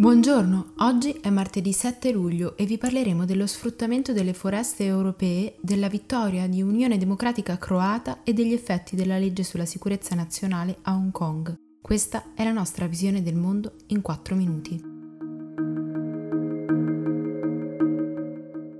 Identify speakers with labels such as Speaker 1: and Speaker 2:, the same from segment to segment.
Speaker 1: Buongiorno, oggi è martedì 7 luglio e vi parleremo dello sfruttamento delle foreste europee, della vittoria di Unione Democratica Croata e degli effetti della legge sulla sicurezza nazionale a Hong Kong. Questa è la nostra visione del mondo in 4 minuti.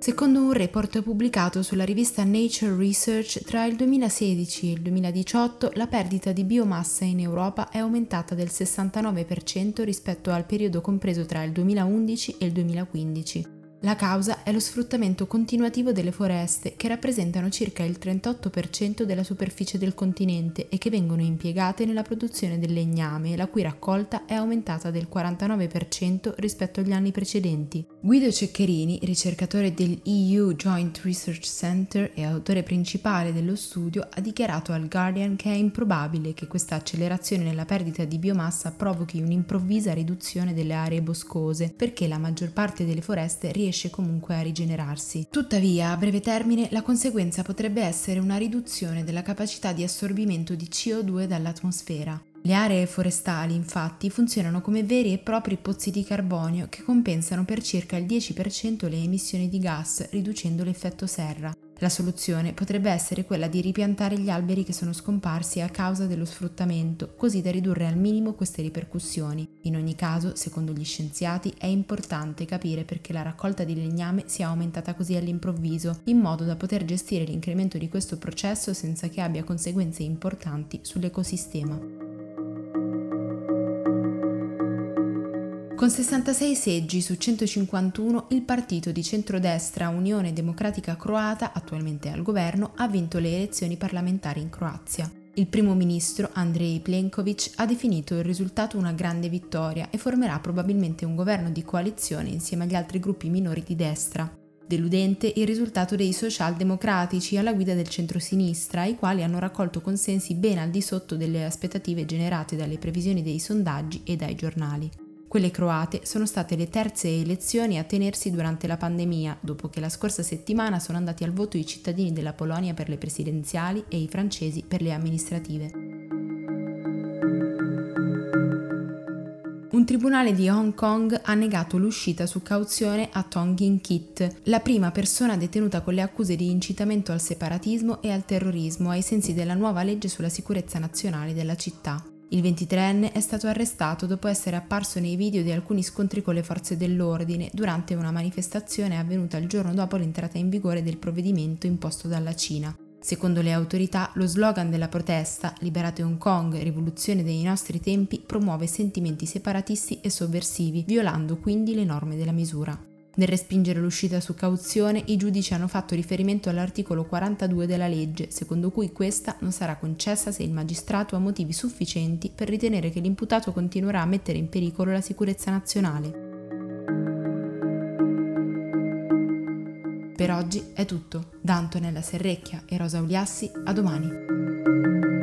Speaker 1: Secondo un report pubblicato sulla rivista Nature Research, tra il 2016 e il 2018 la perdita di biomassa in Europa è aumentata del 69% rispetto al periodo compreso tra il 2011 e il 2015. La causa è lo sfruttamento continuativo delle foreste, che rappresentano circa il 38% della superficie del continente e che vengono impiegate nella produzione del legname, la cui raccolta è aumentata del 49% rispetto agli anni precedenti. Guido Ceccherini, ricercatore del EU Joint Research Center e autore principale dello studio, ha dichiarato al Guardian che è improbabile che questa accelerazione nella perdita di biomassa provochi un'improvvisa riduzione delle aree boscose, perché la maggior parte delle foreste riesce riesce comunque a rigenerarsi. Tuttavia, a breve termine, la conseguenza potrebbe essere una riduzione della capacità di assorbimento di CO2 dall'atmosfera. Le aree forestali, infatti, funzionano come veri e propri pozzi di carbonio che compensano per circa il 10% le emissioni di gas, riducendo l'effetto serra. La soluzione potrebbe essere quella di ripiantare gli alberi che sono scomparsi a causa dello sfruttamento, così da ridurre al minimo queste ripercussioni. In ogni caso, secondo gli scienziati, è importante capire perché la raccolta di legname sia aumentata così all'improvviso, in modo da poter gestire l'incremento di questo processo senza che abbia conseguenze importanti sull'ecosistema. Con 66 seggi su 151 il partito di centrodestra Unione Democratica Croata, attualmente al governo, ha vinto le elezioni parlamentari in Croazia. Il primo ministro Andrej Plenković ha definito il risultato una grande vittoria e formerà probabilmente un governo di coalizione insieme agli altri gruppi minori di destra. Deludente il risultato dei socialdemocratici alla guida del centro-sinistra, i quali hanno raccolto consensi ben al di sotto delle aspettative generate dalle previsioni dei sondaggi e dai giornali. Quelle croate sono state le terze elezioni a tenersi durante la pandemia, dopo che la scorsa settimana sono andati al voto i cittadini della Polonia per le presidenziali e i francesi per le amministrative. Un tribunale di Hong Kong ha negato l'uscita su cauzione a Tong Kit, la prima persona detenuta con le accuse di incitamento al separatismo e al terrorismo ai sensi della nuova legge sulla sicurezza nazionale della città. Il 23enne è stato arrestato dopo essere apparso nei video di alcuni scontri con le forze dell'ordine durante una manifestazione avvenuta il giorno dopo l'entrata in vigore del provvedimento imposto dalla Cina. Secondo le autorità, lo slogan della protesta, Liberate Hong Kong, rivoluzione dei nostri tempi, promuove sentimenti separatisti e sovversivi, violando quindi le norme della misura. Nel respingere l'uscita su cauzione, i giudici hanno fatto riferimento all'articolo 42 della legge, secondo cui questa non sarà concessa se il magistrato ha motivi sufficienti per ritenere che l'imputato continuerà a mettere in pericolo la sicurezza nazionale. Per oggi è tutto. Da Antonella Serrecchia e Rosa Uliassi, a domani.